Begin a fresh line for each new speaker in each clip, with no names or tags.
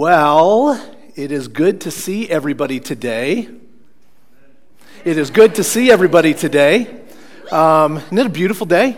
Well, it is good to see everybody today. It is good to see everybody today. Um, isn't it a beautiful day?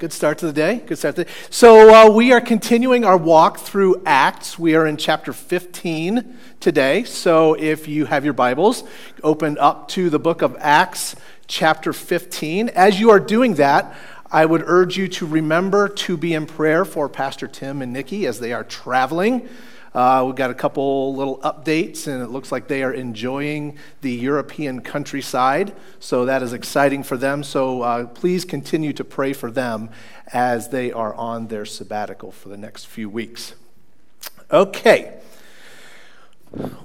Good start to the day. Good start to the day. So, uh, we are continuing our walk through Acts. We are in chapter 15 today. So, if you have your Bibles, open up to the book of Acts, chapter 15. As you are doing that, I would urge you to remember to be in prayer for Pastor Tim and Nikki as they are traveling. Uh, we've got a couple little updates, and it looks like they are enjoying the European countryside. So that is exciting for them. So uh, please continue to pray for them as they are on their sabbatical for the next few weeks. Okay.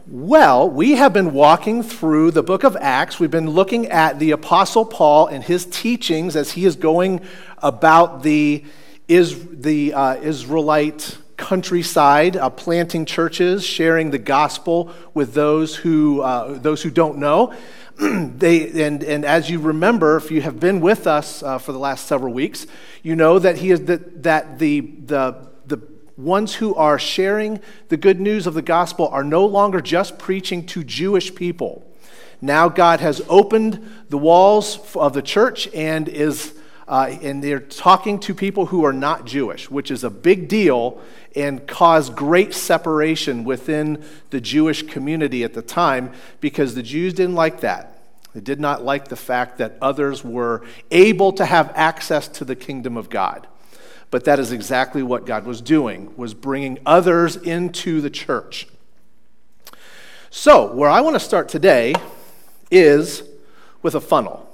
Well, we have been walking through the book of Acts. We've been looking at the Apostle Paul and his teachings as he is going about the, is, the uh, Israelite countryside, uh, planting churches, sharing the gospel with those who, uh, those who don't know. they, and, and as you remember, if you have been with us uh, for the last several weeks, you know that, he is, that, that the, the, the ones who are sharing the good news of the gospel are no longer just preaching to Jewish people. Now God has opened the walls of the church and is uh, and they're talking to people who are not Jewish, which is a big deal and caused great separation within the Jewish community at the time because the Jews didn't like that. They did not like the fact that others were able to have access to the kingdom of God. But that is exactly what God was doing, was bringing others into the church. So, where I want to start today is with a funnel.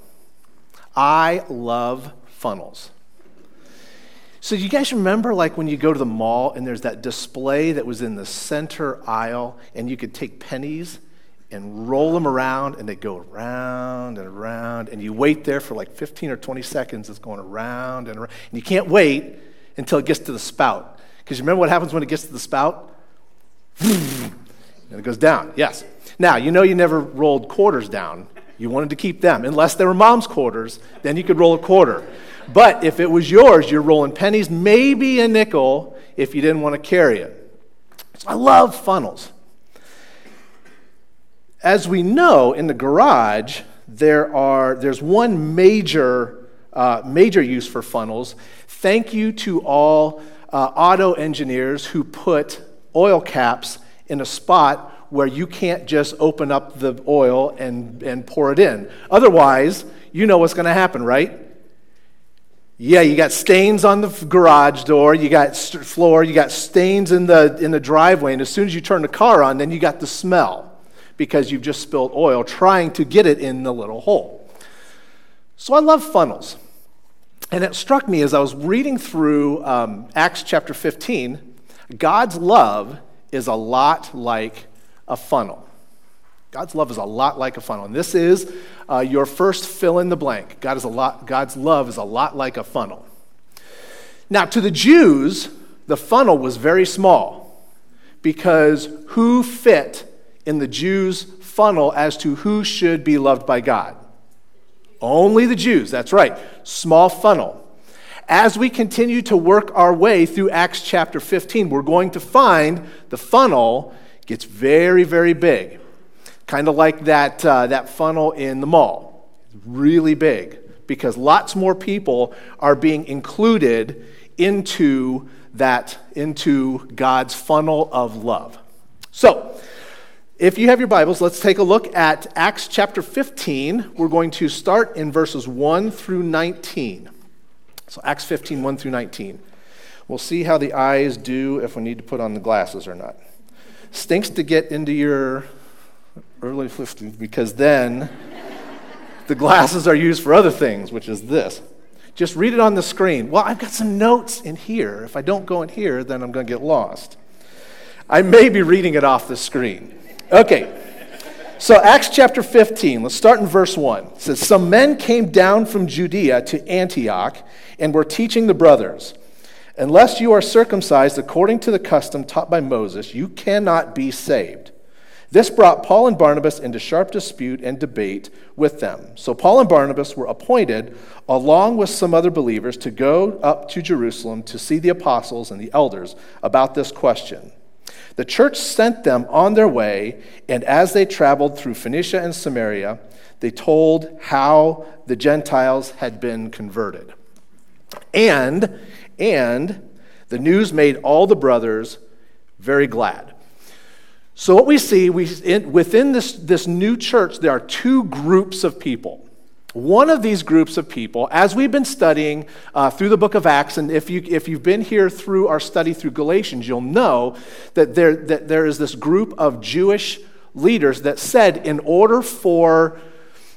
I love funnels. So, you guys remember like when you go to the mall and there's that display that was in the center aisle and you could take pennies and roll them around and they go around and around and you wait there for like 15 or 20 seconds it's going around and around. And you can't wait until it gets to the spout. Because you remember what happens when it gets to the spout? And it goes down yes. Now you know you never rolled quarters down. You wanted to keep them. Unless they were mom's quarters then you could roll a quarter but if it was yours, you're rolling pennies, maybe a nickel if you didn't want to carry it. So I love funnels. As we know, in the garage, there are, there's one major, uh, major use for funnels. Thank you to all uh, auto engineers who put oil caps in a spot where you can't just open up the oil and, and pour it in. Otherwise, you know what's going to happen, right? Yeah, you got stains on the garage door, you got st- floor, you got stains in the, in the driveway, and as soon as you turn the car on, then you got the smell because you've just spilled oil trying to get it in the little hole. So I love funnels. And it struck me as I was reading through um, Acts chapter 15, God's love is a lot like a funnel. God's love is a lot like a funnel. And this is uh, your first fill in the blank. God is a lot, God's love is a lot like a funnel. Now, to the Jews, the funnel was very small because who fit in the Jews' funnel as to who should be loved by God? Only the Jews, that's right. Small funnel. As we continue to work our way through Acts chapter 15, we're going to find the funnel gets very, very big. Kind of like that, uh, that funnel in the mall. Really big because lots more people are being included into that, into God's funnel of love. So, if you have your Bibles, let's take a look at Acts chapter 15. We're going to start in verses 1 through 19. So, Acts 15, 1 through 19. We'll see how the eyes do if we need to put on the glasses or not. Stinks to get into your early 50s, because then the glasses are used for other things, which is this. Just read it on the screen. Well, I've got some notes in here. If I don't go in here, then I'm going to get lost. I may be reading it off the screen. Okay. So, Acts chapter 15, let's start in verse 1. It says, Some men came down from Judea to Antioch and were teaching the brothers, Unless you are circumcised according to the custom taught by Moses, you cannot be saved. This brought Paul and Barnabas into sharp dispute and debate with them. So Paul and Barnabas were appointed, along with some other believers, to go up to Jerusalem to see the apostles and the elders about this question. The church sent them on their way, and as they traveled through Phoenicia and Samaria, they told how the Gentiles had been converted. And, and the news made all the brothers very glad. So, what we see we, in, within this, this new church, there are two groups of people. One of these groups of people, as we've been studying uh, through the book of Acts, and if, you, if you've been here through our study through Galatians, you'll know that there, that there is this group of Jewish leaders that said, in order for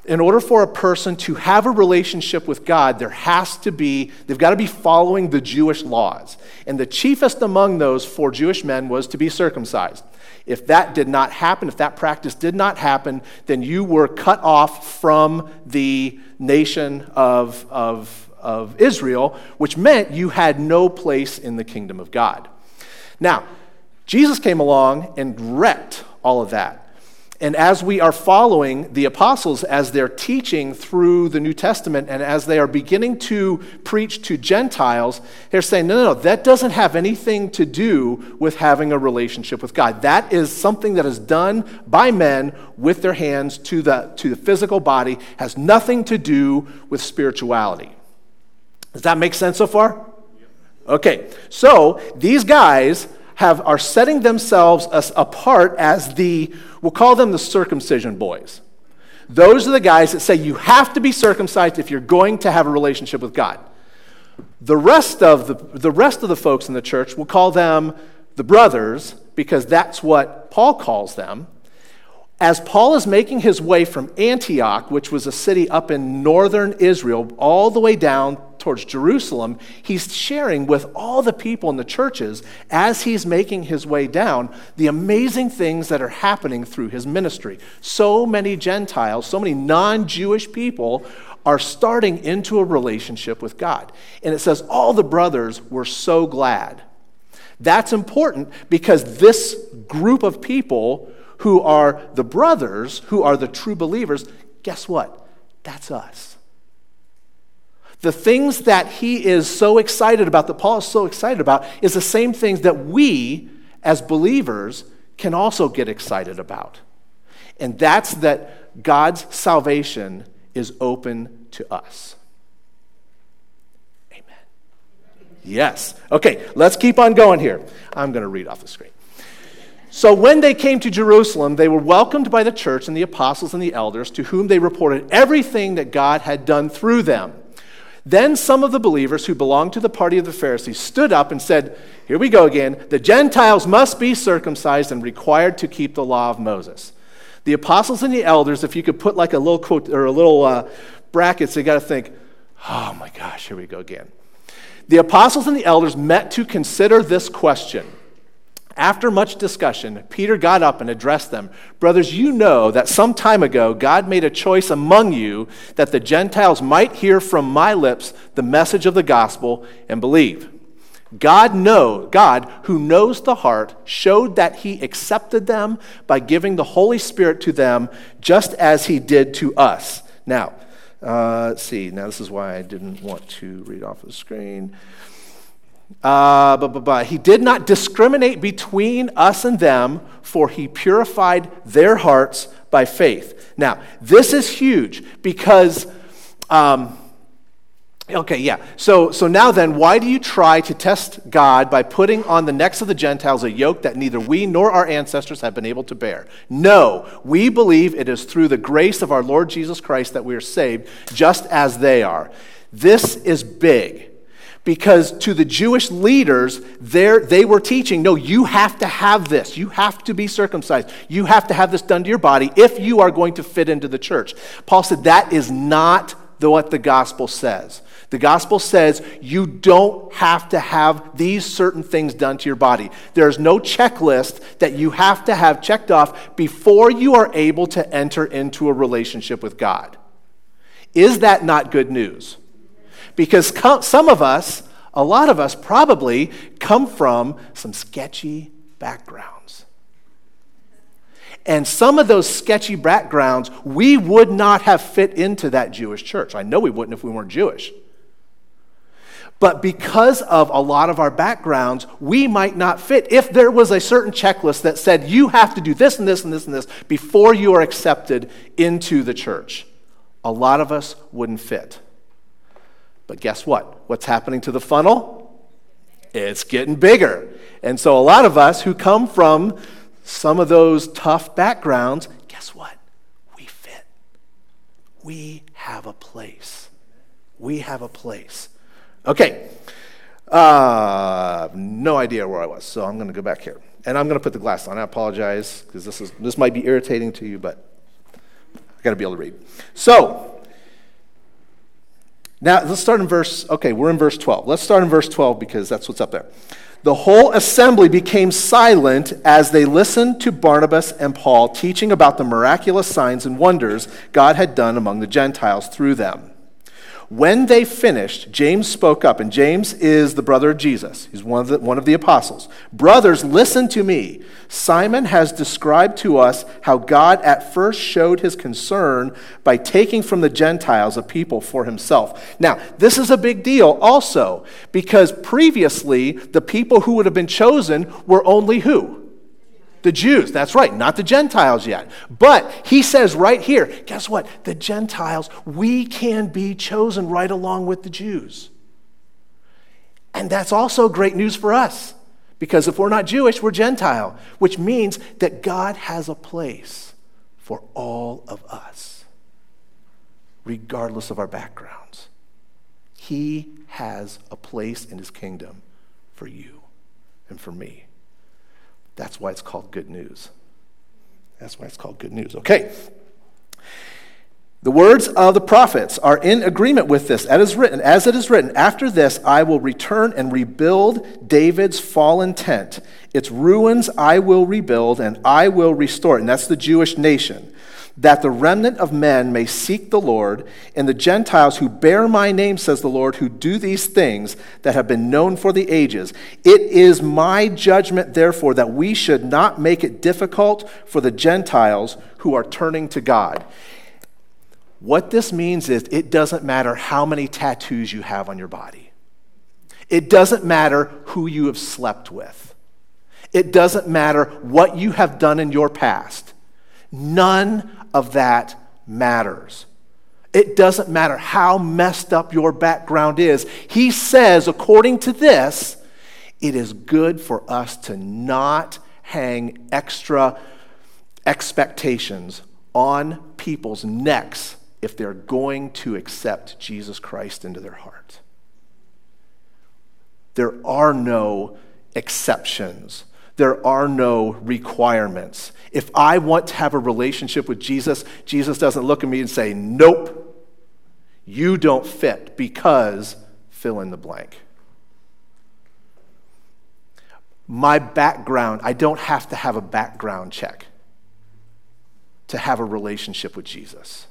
in order for a person to have a relationship with God, there has to be, they've got to be following the Jewish laws. And the chiefest among those for Jewish men was to be circumcised. If that did not happen, if that practice did not happen, then you were cut off from the nation of, of, of Israel, which meant you had no place in the kingdom of God. Now, Jesus came along and wrecked all of that. And as we are following the apostles as they're teaching through the New Testament and as they are beginning to preach to Gentiles, they're saying, no, no, no, that doesn't have anything to do with having a relationship with God. That is something that is done by men with their hands to the, to the physical body, has nothing to do with spirituality. Does that make sense so far? Okay, so these guys have, are setting themselves apart as the, we'll call them the circumcision boys. Those are the guys that say you have to be circumcised if you're going to have a relationship with God. The rest of the, the rest of the folks in the church, we'll call them the brothers because that's what Paul calls them. As Paul is making his way from Antioch, which was a city up in northern Israel, all the way down towards Jerusalem, he's sharing with all the people in the churches as he's making his way down the amazing things that are happening through his ministry. So many Gentiles, so many non Jewish people are starting into a relationship with God. And it says, all the brothers were so glad. That's important because this group of people who are the brothers, who are the true believers, guess what? That's us. The things that he is so excited about, that Paul is so excited about, is the same things that we as believers can also get excited about. And that's that God's salvation is open to us. Amen. Yes. Okay, let's keep on going here. I'm going to read off the screen. So when they came to Jerusalem, they were welcomed by the church and the apostles and the elders, to whom they reported everything that God had done through them. Then some of the believers who belonged to the party of the Pharisees stood up and said, Here we go again. The Gentiles must be circumcised and required to keep the law of Moses. The apostles and the elders, if you could put like a little quote or a little uh, brackets, they got to think, Oh my gosh, here we go again. The apostles and the elders met to consider this question. After much discussion, Peter got up and addressed them Brothers, you know that some time ago God made a choice among you that the Gentiles might hear from my lips the message of the gospel and believe. God know, God who knows the heart showed that he accepted them by giving the Holy Spirit to them just as he did to us. Now, uh, let's see. Now this is why I didn't want to read off the screen. Uh, but, but, but, he did not discriminate between us and them, for he purified their hearts by faith. Now, this is huge because, um, okay, yeah. So, so now then, why do you try to test God by putting on the necks of the Gentiles a yoke that neither we nor our ancestors have been able to bear? No, we believe it is through the grace of our Lord Jesus Christ that we are saved, just as they are. This is big because to the Jewish leaders, they were teaching no, you have to have this. You have to be circumcised. You have to have this done to your body if you are going to fit into the church. Paul said that is not what the gospel says. The gospel says you don't have to have these certain things done to your body. There's no checklist that you have to have checked off before you are able to enter into a relationship with God. Is that not good news? Because some of us, a lot of us probably come from some sketchy backgrounds. And some of those sketchy backgrounds, we would not have fit into that Jewish church. I know we wouldn't if we weren't Jewish. But because of a lot of our backgrounds, we might not fit. If there was a certain checklist that said you have to do this and this and this and this before you are accepted into the church, a lot of us wouldn't fit. But guess what? What's happening to the funnel? It's getting bigger. And so a lot of us who come from some of those tough backgrounds, guess what? We fit. We have a place. We have a place. Okay. Uh, no idea where I was, so I'm going to go back here. And I'm going to put the glass on. I apologize because this, is, this might be irritating to you, but I got to be able to read. So, now let's start in verse, okay, we're in verse 12. Let's start in verse 12 because that's what's up there. The whole assembly became silent as they listened to Barnabas and Paul teaching about the miraculous signs and wonders God had done among the Gentiles through them. When they finished, James spoke up, and James is the brother of Jesus. He's one of the, one of the apostles. Brothers, listen to me. Simon has described to us how God at first showed his concern by taking from the Gentiles a people for himself. Now, this is a big deal also, because previously the people who would have been chosen were only who? The Jews, that's right, not the Gentiles yet. But he says right here, guess what? The Gentiles, we can be chosen right along with the Jews. And that's also great news for us, because if we're not Jewish, we're Gentile, which means that God has a place for all of us, regardless of our backgrounds. He has a place in his kingdom for you and for me. That's why it's called good news. That's why it's called good news. Okay. The words of the prophets are in agreement with this. As, written, as it is written, after this I will return and rebuild David's fallen tent. Its ruins I will rebuild and I will restore it. And that's the Jewish nation that the remnant of men may seek the Lord, and the Gentiles who bear my name, says the Lord, who do these things that have been known for the ages. It is my judgment, therefore, that we should not make it difficult for the Gentiles who are turning to God. What this means is it doesn't matter how many tattoos you have on your body, it doesn't matter who you have slept with, it doesn't matter what you have done in your past. None of that matters. It doesn't matter how messed up your background is. He says, according to this, it is good for us to not hang extra expectations on people's necks if they're going to accept Jesus Christ into their heart. There are no exceptions there are no requirements. If I want to have a relationship with Jesus, Jesus doesn't look at me and say, Nope, you don't fit because fill in the blank. My background, I don't have to have a background check to have a relationship with Jesus.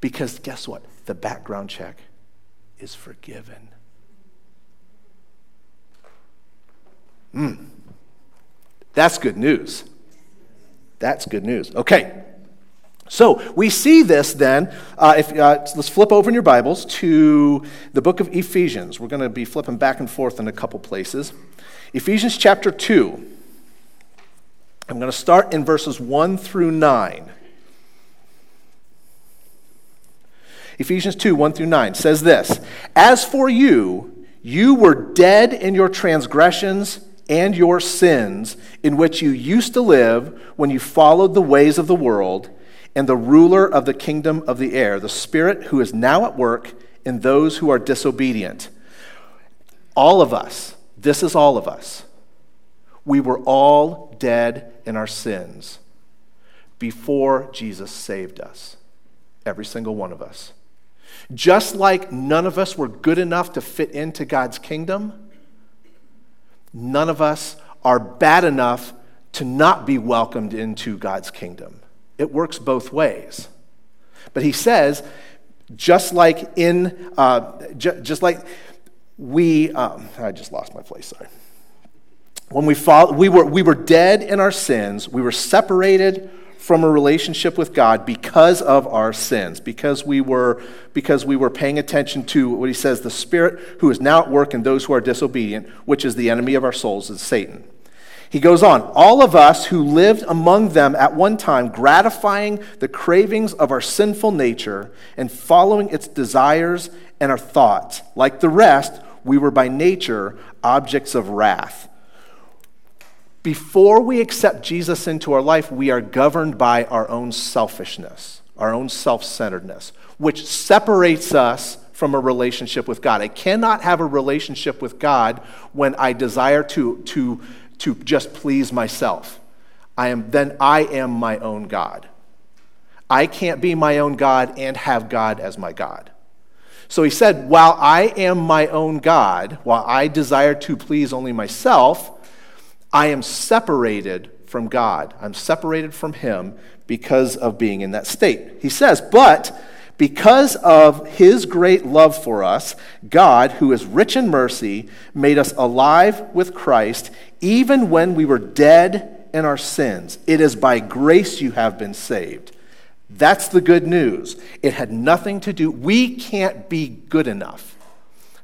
Because guess what? The background check is forgiven. Mm. That's good news. That's good news. Okay. So we see this then. Uh, if, uh, let's flip over in your Bibles to the book of Ephesians. We're going to be flipping back and forth in a couple places. Ephesians chapter 2. I'm going to start in verses 1 through 9. Ephesians 2 1 through 9 says this As for you, you were dead in your transgressions and your sins in which you used to live when you followed the ways of the world and the ruler of the kingdom of the air, the Spirit who is now at work in those who are disobedient. All of us, this is all of us. We were all dead in our sins before Jesus saved us. Every single one of us. Just like none of us were good enough to fit into God's kingdom, none of us are bad enough to not be welcomed into God's kingdom. It works both ways. But he says, just like in, uh, ju- just like we, um, I just lost my place, sorry. When we, fall, we, were, we were dead in our sins, we were separated from a relationship with God because of our sins, because we were, because we were paying attention to what he says, the Spirit who is now at work in those who are disobedient, which is the enemy of our souls, is Satan. He goes on, all of us who lived among them at one time, gratifying the cravings of our sinful nature and following its desires and our thoughts. Like the rest, we were by nature objects of wrath. Before we accept Jesus into our life, we are governed by our own selfishness, our own self centeredness, which separates us from a relationship with God. I cannot have a relationship with God when I desire to, to to just please myself. I am, then I am my own God. I can't be my own God and have God as my God. So he said, While I am my own God, while I desire to please only myself, I am separated from God. I'm separated from Him because of being in that state. He says, But because of his great love for us, God, who is rich in mercy, made us alive with Christ even when we were dead in our sins. It is by grace you have been saved. That's the good news. It had nothing to do, we can't be good enough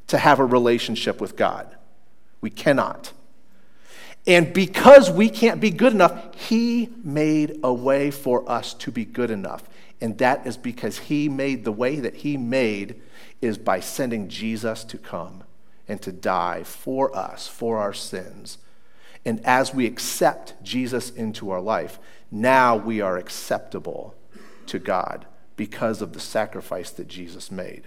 to have a relationship with God. We cannot. And because we can't be good enough, He made a way for us to be good enough. And that is because he made the way that he made is by sending Jesus to come and to die for us, for our sins. And as we accept Jesus into our life, now we are acceptable to God because of the sacrifice that Jesus made.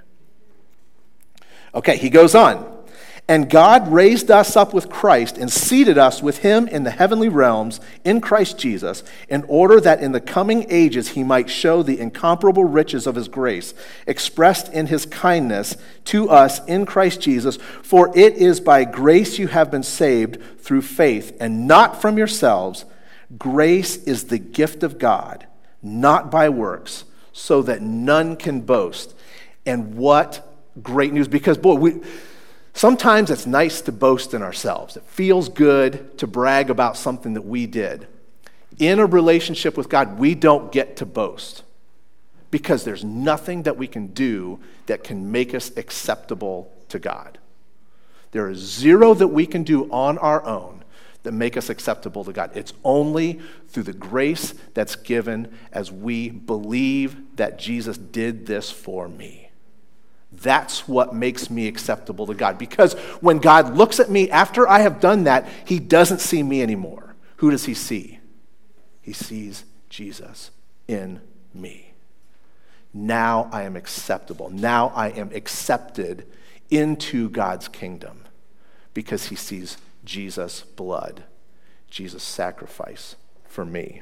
Okay, he goes on. And God raised us up with Christ and seated us with him in the heavenly realms in Christ Jesus, in order that in the coming ages he might show the incomparable riches of his grace, expressed in his kindness to us in Christ Jesus. For it is by grace you have been saved through faith, and not from yourselves. Grace is the gift of God, not by works, so that none can boast. And what great news, because, boy, we Sometimes it's nice to boast in ourselves. It feels good to brag about something that we did. In a relationship with God, we don't get to boast because there's nothing that we can do that can make us acceptable to God. There is zero that we can do on our own that make us acceptable to God. It's only through the grace that's given as we believe that Jesus did this for me. That's what makes me acceptable to God. Because when God looks at me after I have done that, he doesn't see me anymore. Who does he see? He sees Jesus in me. Now I am acceptable. Now I am accepted into God's kingdom because he sees Jesus' blood, Jesus' sacrifice for me.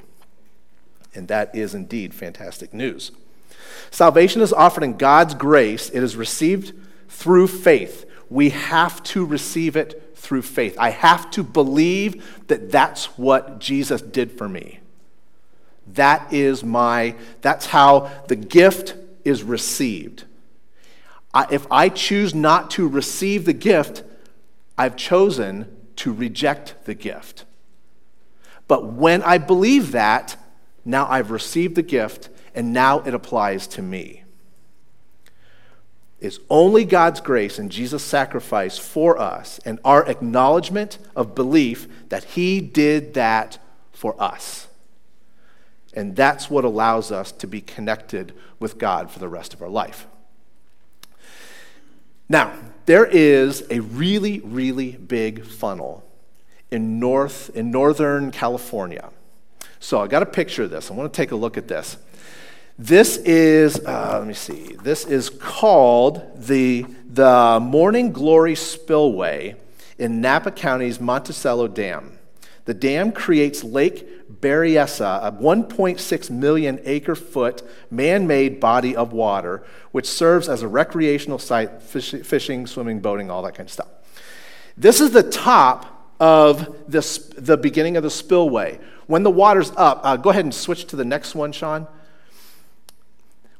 And that is indeed fantastic news. Salvation is offered in God's grace, it is received through faith. We have to receive it through faith. I have to believe that that's what Jesus did for me. That is my, that's how the gift is received. I, if I choose not to receive the gift, I've chosen to reject the gift. But when I believe that, now I've received the gift and now it applies to me. It's only God's grace and Jesus' sacrifice for us and our acknowledgement of belief that He did that for us. And that's what allows us to be connected with God for the rest of our life. Now, there is a really, really big funnel in North in Northern California. So I got a picture of this. I want to take a look at this. This is, uh, let me see, this is called the, the Morning Glory Spillway in Napa County's Monticello Dam. The dam creates Lake Berryessa, a 1.6 million acre foot man made body of water, which serves as a recreational site, fish, fishing, swimming, boating, all that kind of stuff. This is the top of this, the beginning of the spillway. When the water's up, uh, go ahead and switch to the next one, Sean.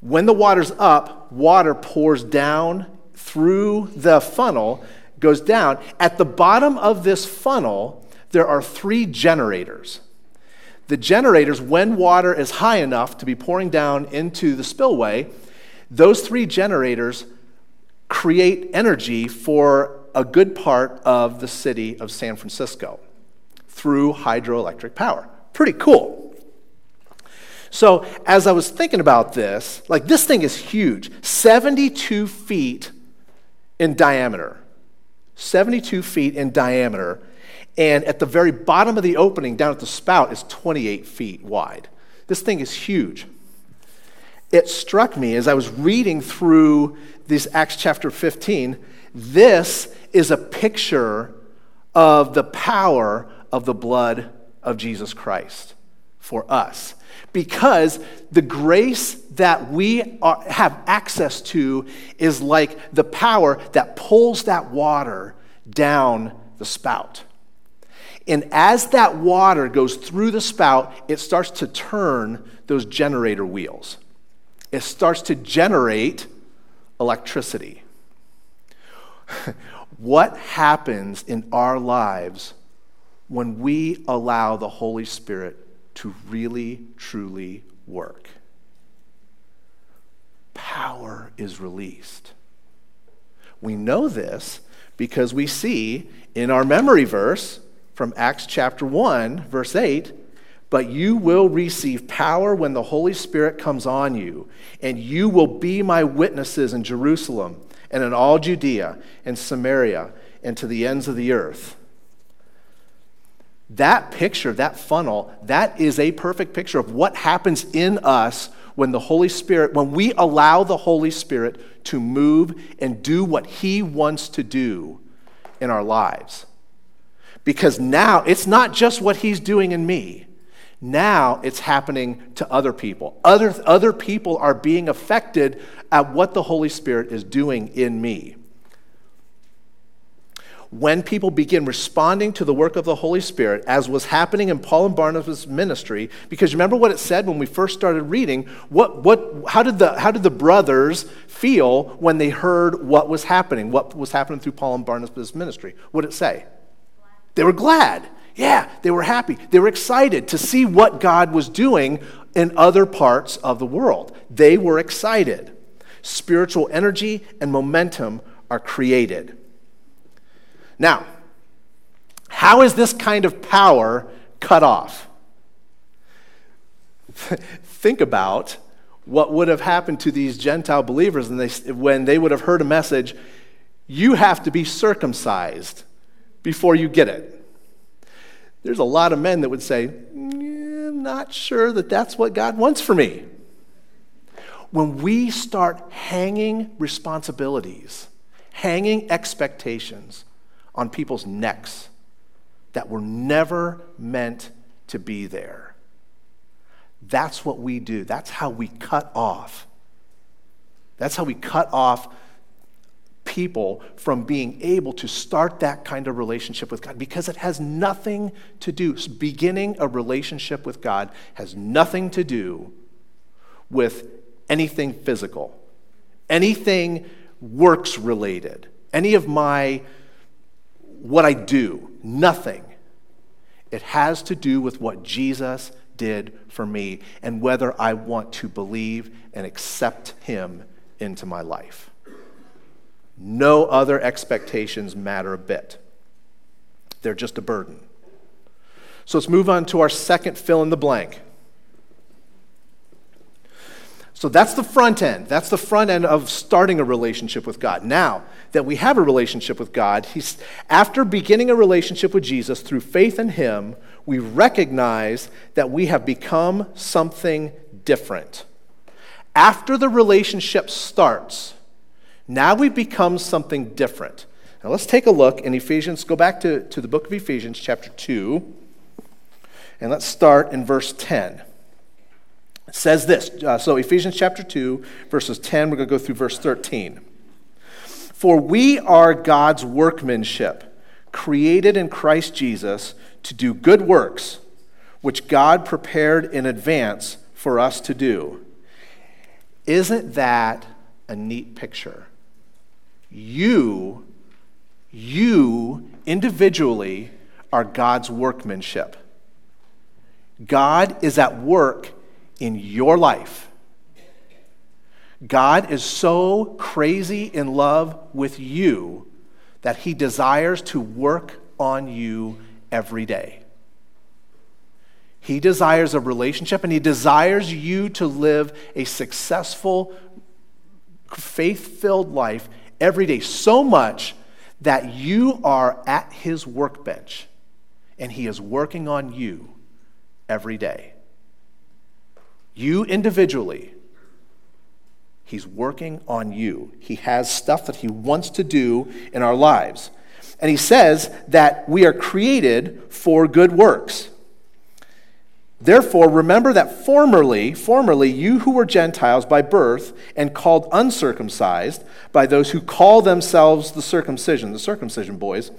When the water's up, water pours down through the funnel, goes down. At the bottom of this funnel, there are three generators. the generators, when water is high enough to be pouring down into the spillway, those three generators create energy for a good part of the city of San Francisco through hydroelectric power. Pretty cool. So, as I was thinking about this, like this thing is huge 72 feet in diameter. 72 feet in diameter. And at the very bottom of the opening, down at the spout, is 28 feet wide. This thing is huge. It struck me as I was reading through this Acts chapter 15, this is a picture of the power of the blood of Jesus Christ for us. Because the grace that we are, have access to is like the power that pulls that water down the spout. And as that water goes through the spout, it starts to turn those generator wheels. It starts to generate electricity. what happens in our lives when we allow the Holy Spirit to really, truly work? Power is released. We know this because we see in our memory verse from Acts chapter 1, verse 8, but you will receive power when the Holy Spirit comes on you, and you will be my witnesses in Jerusalem and in all Judea and Samaria and to the ends of the earth. That picture, that funnel, that is a perfect picture of what happens in us when the Holy Spirit, when we allow the Holy Spirit to move and do what He wants to do in our lives. Because now it's not just what He's doing in me. Now it's happening to other people. Other, other people are being affected at what the Holy Spirit is doing in me. When people begin responding to the work of the Holy Spirit, as was happening in Paul and Barnabas' ministry, because remember what it said when we first started reading? What, what, how, did the, how did the brothers feel when they heard what was happening, what was happening through Paul and Barnabas' ministry? What did it say? They were glad. Yeah, they were happy. They were excited to see what God was doing in other parts of the world. They were excited. Spiritual energy and momentum are created. Now, how is this kind of power cut off? Think about what would have happened to these Gentile believers when they would have heard a message you have to be circumcised before you get it. There's a lot of men that would say, I'm not sure that that's what God wants for me. When we start hanging responsibilities, hanging expectations on people's necks that were never meant to be there, that's what we do. That's how we cut off. That's how we cut off people from being able to start that kind of relationship with God because it has nothing to do, beginning a relationship with God has nothing to do with anything physical, anything works related, any of my, what I do, nothing. It has to do with what Jesus did for me and whether I want to believe and accept Him into my life. No other expectations matter a bit. They're just a burden. So let's move on to our second fill in the blank. So that's the front end. That's the front end of starting a relationship with God. Now that we have a relationship with God, he's, after beginning a relationship with Jesus through faith in Him, we recognize that we have become something different. After the relationship starts, now we've become something different. Now let's take a look in Ephesians, go back to, to the book of Ephesians, chapter 2, and let's start in verse 10. Says this uh, so, Ephesians chapter 2, verses 10, we're going to go through verse 13. For we are God's workmanship, created in Christ Jesus to do good works, which God prepared in advance for us to do. Isn't that a neat picture? You, you individually are God's workmanship. God is at work in your life. God is so crazy in love with you that he desires to work on you every day. He desires a relationship and he desires you to live a successful, faith filled life every day, so much that you are at his workbench and he is working on you every day. You individually, he's working on you. He has stuff that he wants to do in our lives. And he says that we are created for good works. Therefore, remember that formerly, formerly, you who were Gentiles by birth and called uncircumcised by those who call themselves the circumcision, the circumcision boys,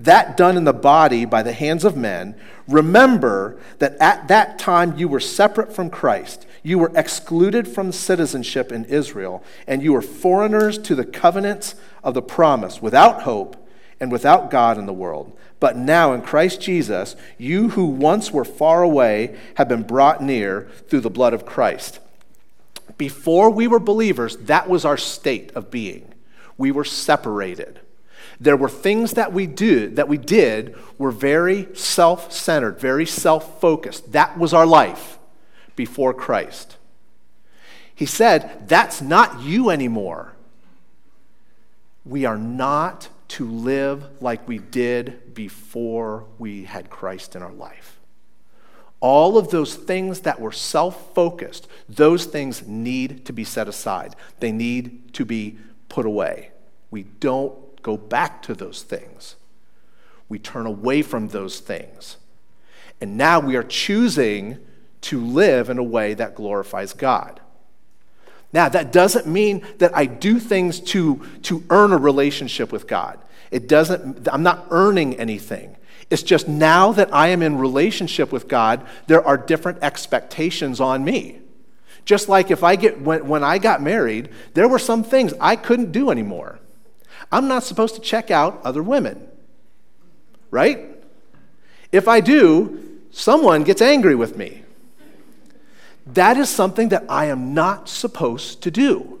that done in the body by the hands of men, remember that at that time you were separate from Christ. You were excluded from citizenship in Israel, and you were foreigners to the covenants of the promise, without hope and without God in the world. But now in Christ Jesus, you who once were far away have been brought near through the blood of Christ. Before we were believers, that was our state of being. We were separated. There were things that we did that we did were very self-centered, very self-focused. That was our life before Christ. He said, that's not you anymore. We are not to live like we did before we had Christ in our life. All of those things that were self focused, those things need to be set aside. They need to be put away. We don't go back to those things, we turn away from those things. And now we are choosing to live in a way that glorifies God. Now, that doesn't mean that I do things to, to earn a relationship with God. It doesn't, I'm not earning anything. It's just now that I am in relationship with God, there are different expectations on me. Just like if I get, when, when I got married, there were some things I couldn't do anymore. I'm not supposed to check out other women, right? If I do, someone gets angry with me. That is something that I am not supposed to do.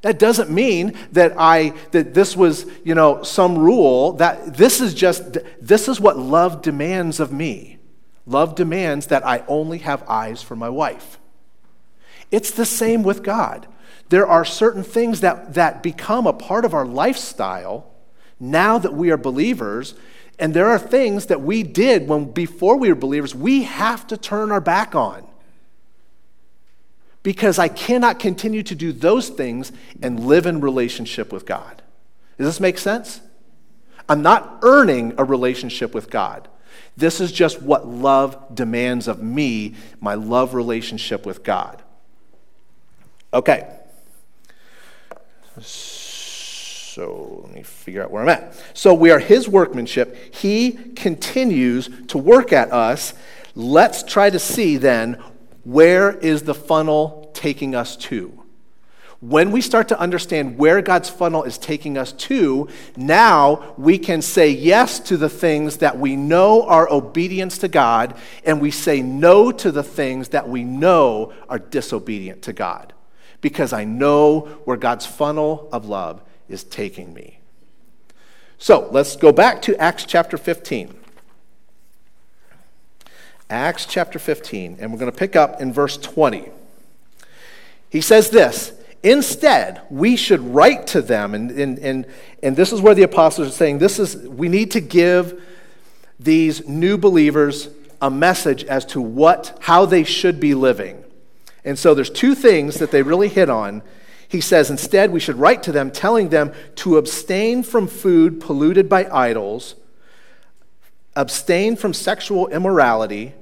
That doesn't mean that I that this was, you know, some rule. That this is just this is what love demands of me. Love demands that I only have eyes for my wife. It's the same with God. There are certain things that, that become a part of our lifestyle now that we are believers, and there are things that we did when before we were believers, we have to turn our back on because I cannot continue to do those things and live in relationship with God. Does this make sense? I'm not earning a relationship with God. This is just what love demands of me, my love relationship with God. Okay. So let me figure out where I'm at. So we are his workmanship. He continues to work at us. Let's try to see then where is the funnel taking us to? When we start to understand where God's funnel is taking us to, now we can say yes to the things that we know are obedience to God, and we say no to the things that we know are disobedient to God. Because I know where God's funnel of love is taking me. So let's go back to Acts chapter 15. Acts chapter 15, and we're going to pick up in verse 20. He says this Instead, we should write to them, and, and, and, and this is where the apostles are saying this is, we need to give these new believers a message as to what, how they should be living. And so there's two things that they really hit on. He says, instead, we should write to them telling them to abstain from food polluted by idols, abstain from sexual immorality,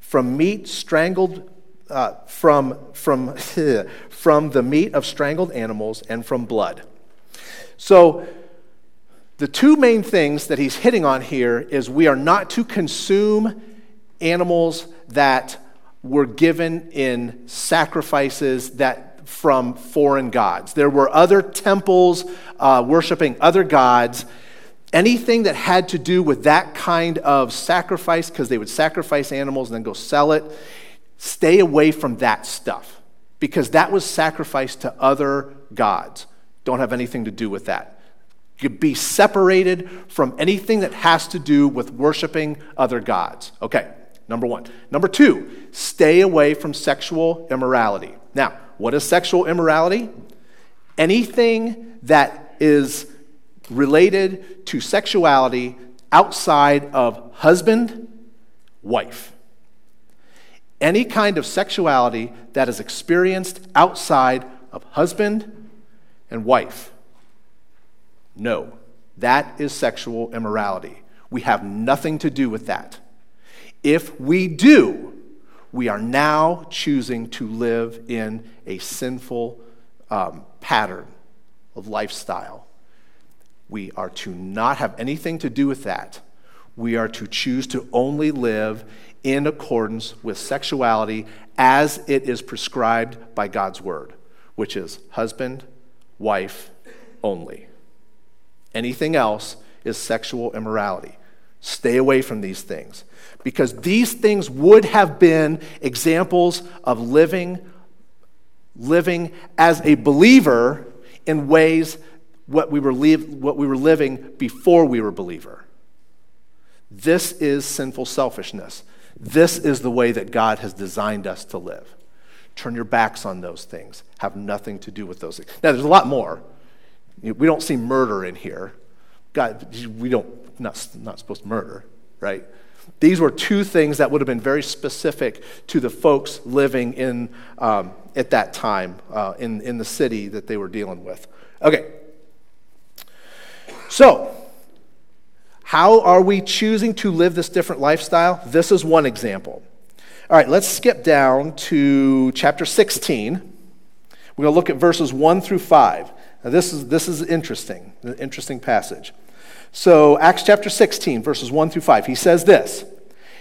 from meat strangled uh, from, from, from the meat of strangled animals and from blood. So, the two main things that he's hitting on here is we are not to consume animals that were given in sacrifices that from foreign gods. There were other temples uh, worshiping other gods anything that had to do with that kind of sacrifice, because they would sacrifice animals and then go sell it, stay away from that stuff because that was sacrificed to other gods. Don't have anything to do with that. You be separated from anything that has to do with worshiping other gods. Okay, number one. Number two, stay away from sexual immorality. Now, what is sexual immorality? Anything that is related to sexuality outside of husband, wife. Any kind of sexuality that is experienced outside of husband and wife. No, that is sexual immorality. We have nothing to do with that. If we do, we are now choosing to live in a sinful um, pattern of lifestyle. We are to not have anything to do with that. We are to choose to only live in accordance with sexuality as it is prescribed by God's word, which is husband, wife only. Anything else is sexual immorality. Stay away from these things because these things would have been examples of living living as a believer in ways what we were, what we were living before we were believer. This is sinful selfishness. This is the way that God has designed us to live. Turn your backs on those things. Have nothing to do with those things. Now, there's a lot more. We don't see murder in here. God, we don't, not, not supposed to murder, right? These were two things that would have been very specific to the folks living in, um, at that time uh, in, in the city that they were dealing with. Okay. So, how are we choosing to live this different lifestyle? This is one example. All right, let's skip down to chapter 16. We're going to look at verses 1 through 5. Now, this is, this is interesting, an interesting passage. So, Acts chapter 16, verses 1 through 5, he says this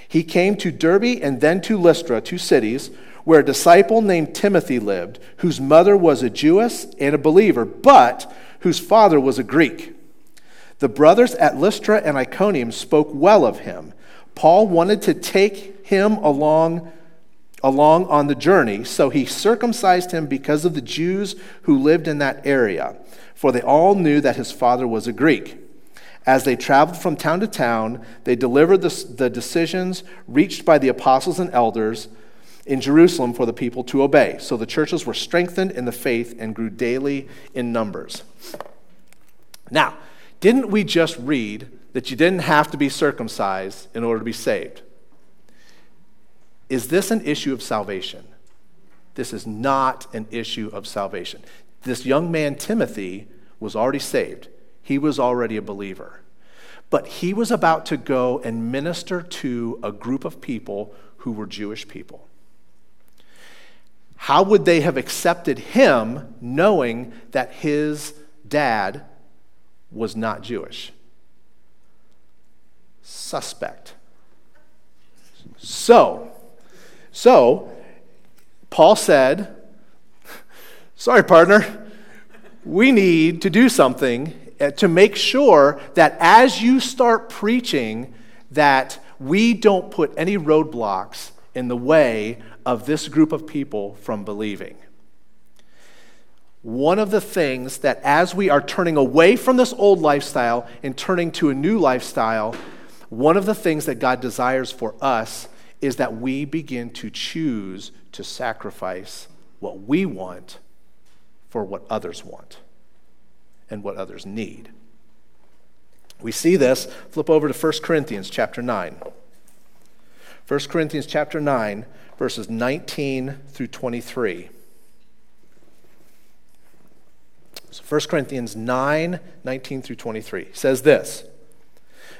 He came to Derbe and then to Lystra, two cities, where a disciple named Timothy lived, whose mother was a Jewess and a believer, but whose father was a Greek. The brothers at Lystra and Iconium spoke well of him. Paul wanted to take him along, along on the journey, so he circumcised him because of the Jews who lived in that area, for they all knew that his father was a Greek. As they traveled from town to town, they delivered the, the decisions reached by the apostles and elders in Jerusalem for the people to obey. So the churches were strengthened in the faith and grew daily in numbers. Now, didn't we just read that you didn't have to be circumcised in order to be saved? Is this an issue of salvation? This is not an issue of salvation. This young man, Timothy, was already saved, he was already a believer. But he was about to go and minister to a group of people who were Jewish people. How would they have accepted him knowing that his dad was not Jewish. Suspect. So, so Paul said, "Sorry, partner. We need to do something Uh, to make sure that as you start preaching that we don't put any roadblocks in the way of this group of people from believing." One of the things that as we are turning away from this old lifestyle and turning to a new lifestyle, one of the things that God desires for us is that we begin to choose to sacrifice what we want for what others want and what others need. We see this, flip over to 1 Corinthians chapter 9. 1 Corinthians chapter 9, verses 19 through 23. So 1 Corinthians 9 19 through 23 says this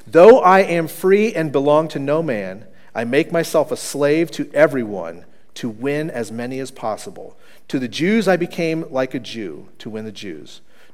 Though I am free and belong to no man, I make myself a slave to everyone to win as many as possible. To the Jews, I became like a Jew to win the Jews.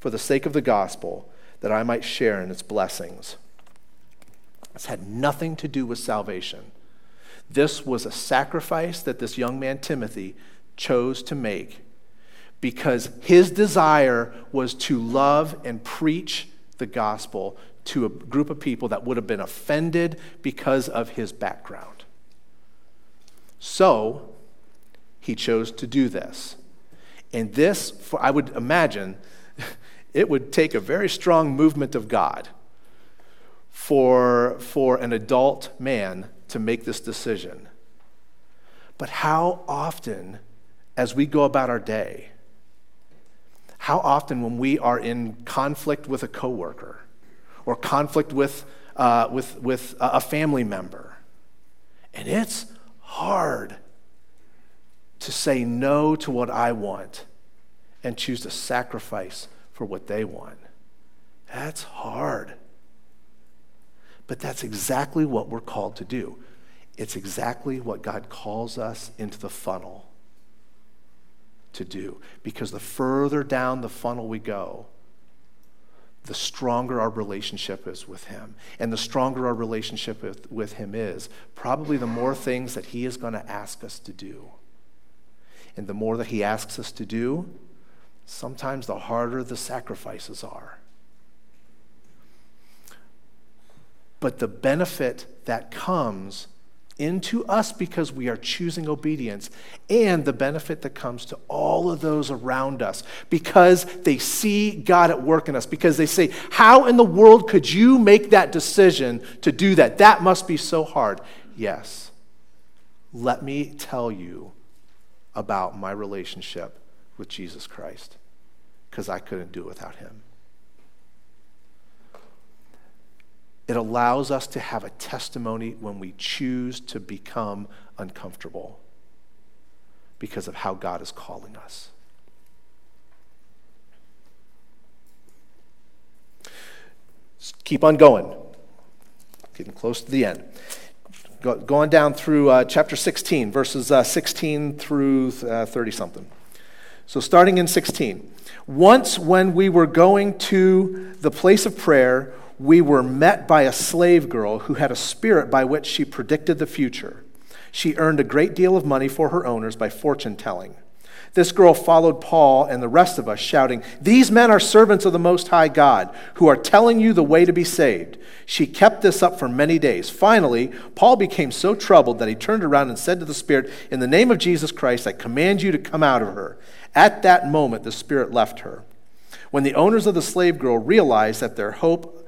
for the sake of the gospel, that I might share in its blessings. This had nothing to do with salvation. This was a sacrifice that this young man, Timothy, chose to make because his desire was to love and preach the gospel to a group of people that would have been offended because of his background. So, he chose to do this. And this, for, I would imagine, it would take a very strong movement of God for, for an adult man to make this decision. But how often, as we go about our day, how often when we are in conflict with a coworker or conflict with, uh, with, with a family member, and it's hard to say no to what I want and choose to sacrifice for what they want. That's hard. But that's exactly what we're called to do. It's exactly what God calls us into the funnel to do. Because the further down the funnel we go, the stronger our relationship is with Him. And the stronger our relationship with, with Him is, probably the more things that He is going to ask us to do. And the more that He asks us to do, sometimes the harder the sacrifices are. But the benefit that comes into us because we are choosing obedience, and the benefit that comes to all of those around us because they see God at work in us, because they say, How in the world could you make that decision to do that? That must be so hard. Yes. Let me tell you about my relationship with Jesus Christ because I couldn't do it without him. It allows us to have a testimony when we choose to become uncomfortable because of how God is calling us. keep on going. Getting close to the end. Go, going down through uh, chapter 16, verses uh, 16 through 30 uh, something. So, starting in 16. Once, when we were going to the place of prayer, we were met by a slave girl who had a spirit by which she predicted the future. She earned a great deal of money for her owners by fortune telling. This girl followed Paul and the rest of us, shouting, These men are servants of the Most High God, who are telling you the way to be saved. She kept this up for many days. Finally, Paul became so troubled that he turned around and said to the Spirit, In the name of Jesus Christ, I command you to come out of her. At that moment, the Spirit left her. When the owners of the slave girl realized that their hope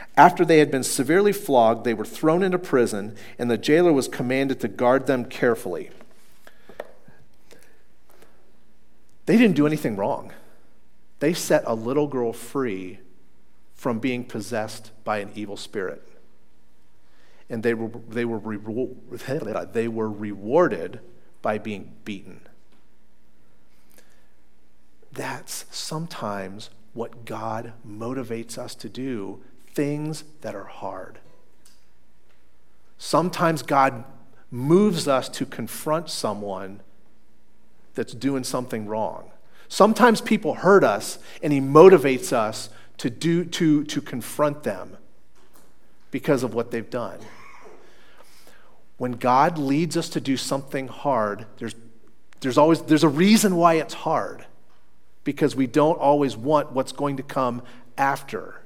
After they had been severely flogged, they were thrown into prison, and the jailer was commanded to guard them carefully. They didn't do anything wrong. They set a little girl free from being possessed by an evil spirit. And they were, they were, they were rewarded by being beaten. That's sometimes what God motivates us to do things that are hard. Sometimes God moves us to confront someone that's doing something wrong. Sometimes people hurt us and he motivates us to do to, to confront them because of what they've done. When God leads us to do something hard, there's, there's always there's a reason why it's hard. Because we don't always want what's going to come after.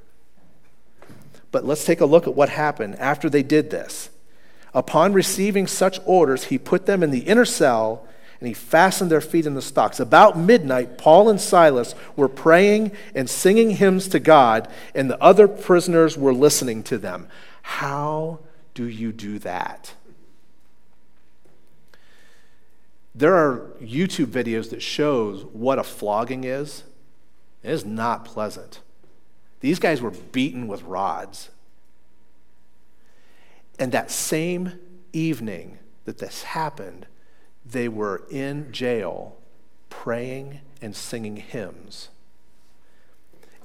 But let's take a look at what happened after they did this. Upon receiving such orders, he put them in the inner cell and he fastened their feet in the stocks. About midnight, Paul and Silas were praying and singing hymns to God, and the other prisoners were listening to them. How do you do that? There are YouTube videos that shows what a flogging is. It is not pleasant. These guys were beaten with rods. And that same evening that this happened, they were in jail praying and singing hymns.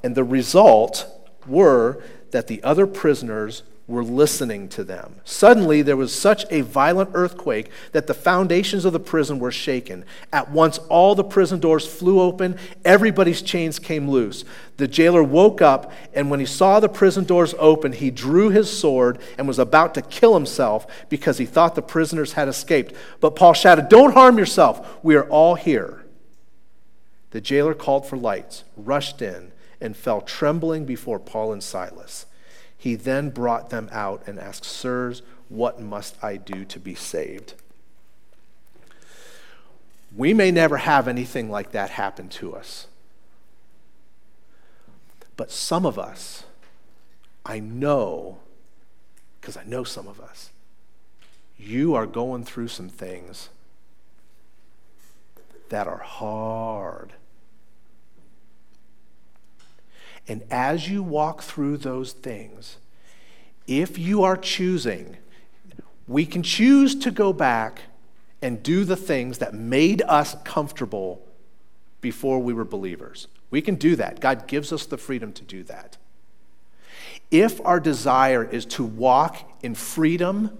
And the result were that the other prisoners were listening to them. Suddenly, there was such a violent earthquake that the foundations of the prison were shaken. At once, all the prison doors flew open, everybody's chains came loose. The jailer woke up, and when he saw the prison doors open, he drew his sword and was about to kill himself because he thought the prisoners had escaped. But Paul shouted, Don't harm yourself, we are all here. The jailer called for lights, rushed in, and fell trembling before Paul and Silas. He then brought them out and asked, Sirs, what must I do to be saved? We may never have anything like that happen to us. But some of us, I know, because I know some of us, you are going through some things that are hard. And as you walk through those things, if you are choosing, we can choose to go back and do the things that made us comfortable before we were believers. We can do that. God gives us the freedom to do that. If our desire is to walk in freedom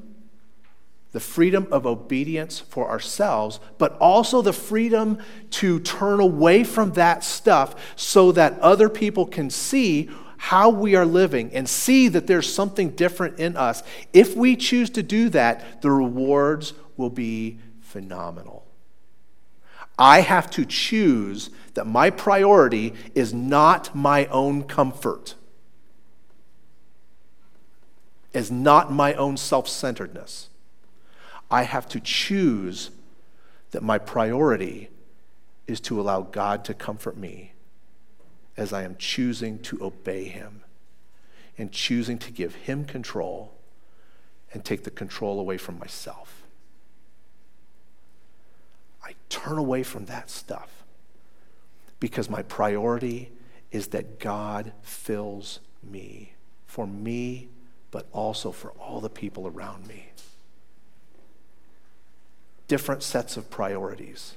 the freedom of obedience for ourselves, but also the freedom to turn away from that stuff so that other people can see how we are living and see that there's something different in us. If we choose to do that, the rewards will be phenomenal. I have to choose that my priority is not my own comfort, is not my own self centeredness I have to choose that my priority is to allow God to comfort me as I am choosing to obey Him and choosing to give Him control and take the control away from myself. I turn away from that stuff because my priority is that God fills me for me, but also for all the people around me different sets of priorities.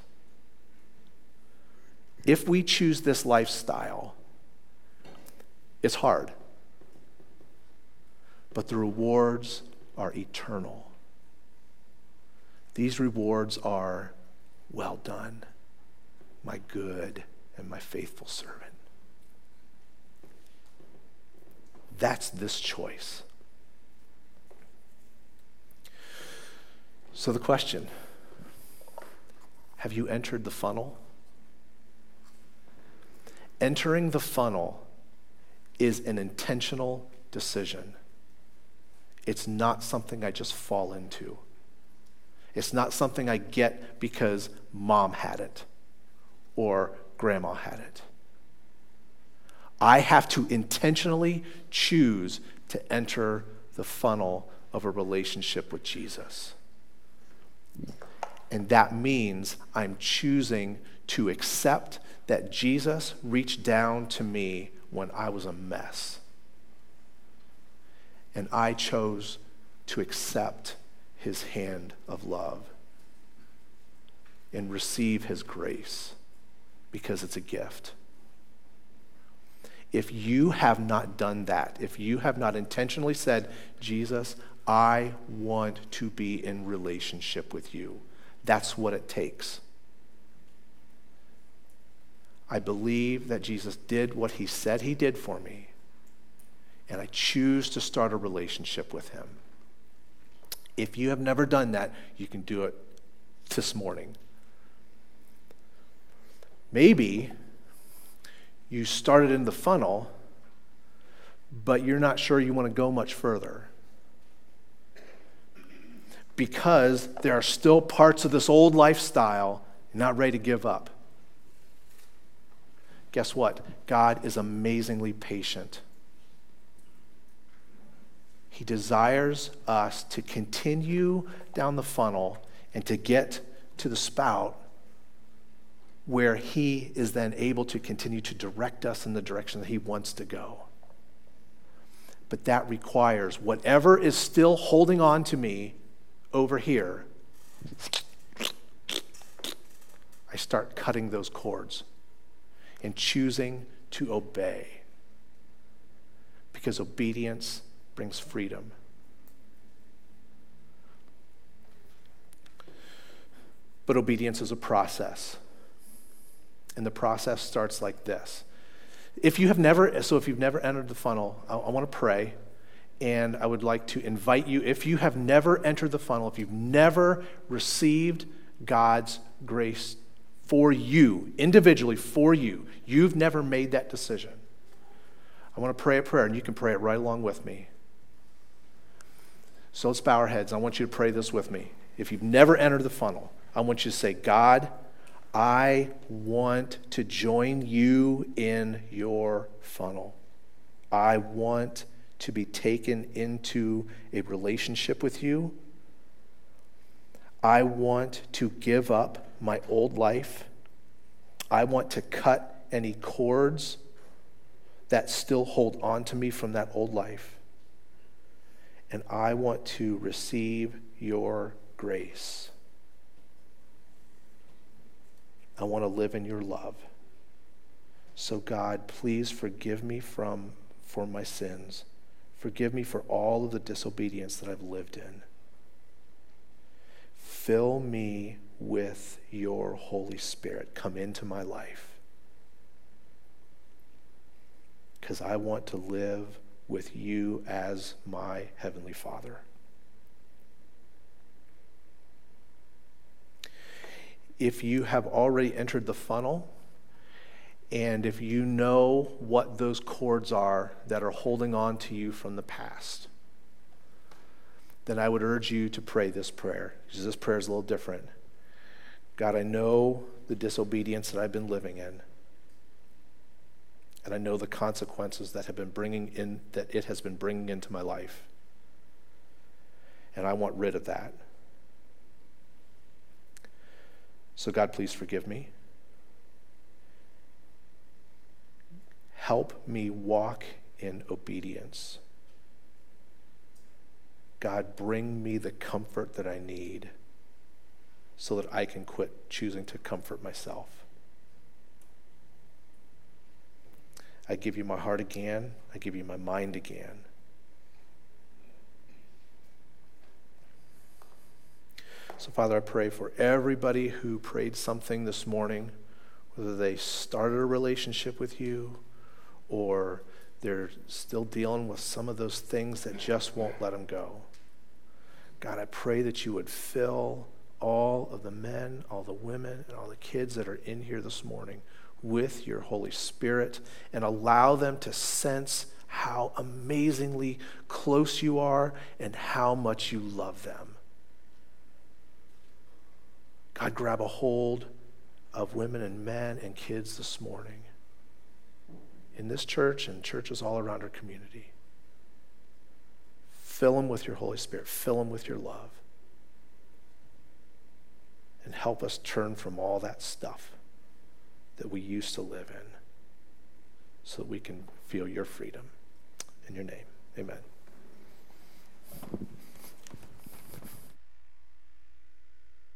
If we choose this lifestyle, it's hard, but the rewards are eternal. These rewards are well done, my good and my faithful servant. That's this choice. So, the question have you entered the funnel? Entering the funnel is an intentional decision. It's not something I just fall into. It's not something I get because mom had it or grandma had it. I have to intentionally choose to enter the funnel of a relationship with Jesus. And that means I'm choosing to accept that Jesus reached down to me when I was a mess. And I chose to accept his hand of love and receive his grace because it's a gift. If you have not done that, if you have not intentionally said, Jesus, I want to be in relationship with you that's what it takes. I believe that Jesus did what he said he did for me, and I choose to start a relationship with him. If you have never done that, you can do it this morning. Maybe you started in the funnel, but you're not sure you want to go much further because there are still parts of this old lifestyle not ready to give up. Guess what? God is amazingly patient. He desires us to continue down the funnel and to get to the spout where He is then able to continue to direct us in the direction that He wants to go. But that requires whatever is still holding on to me over here, I start cutting those cords and choosing to obey. Because obedience brings freedom. But obedience is a process. And the process starts like this. If you have never, so if you've never entered the funnel, I, I want to pray. And I would like to invite you, if you have never entered the funnel, if you've never received God's grace for you, individually for you, you've never made that decision. I want to pray a prayer, and you can pray it right along with me. So let's bow our heads. I want you to pray this with me. If you've never entered the funnel, I want you to say, God, I want to join you in your funnel. I want to be taken into a relationship with you. I want to give up my old life. I want to cut any cords that still hold on to me from that old life. And I want to receive your grace. I want to live in your love. So, God, please forgive me from, for my sins. Forgive me for all of the disobedience that I've lived in. Fill me with your Holy Spirit. Come into my life. Because I want to live with you as my Heavenly Father. if you have already entered the funnel and if you know what those cords are that are holding on to you from the past, then I would urge you to pray this prayer because this prayer is a little different. God, I know the disobedience that I've been living in. And I know the consequences that have been bringing in that it has been bringing into my life. And I want rid of that. So, God, please forgive me. Help me walk in obedience. God, bring me the comfort that I need so that I can quit choosing to comfort myself. I give you my heart again. I give you my mind again. So, Father, I pray for everybody who prayed something this morning, whether they started a relationship with you or they're still dealing with some of those things that just won't let them go. God, I pray that you would fill all of the men, all the women, and all the kids that are in here this morning with your Holy Spirit and allow them to sense how amazingly close you are and how much you love them. God, grab a hold of women and men and kids this morning in this church and churches all around our community. Fill them with your Holy Spirit, fill them with your love, and help us turn from all that stuff that we used to live in so that we can feel your freedom. In your name, amen.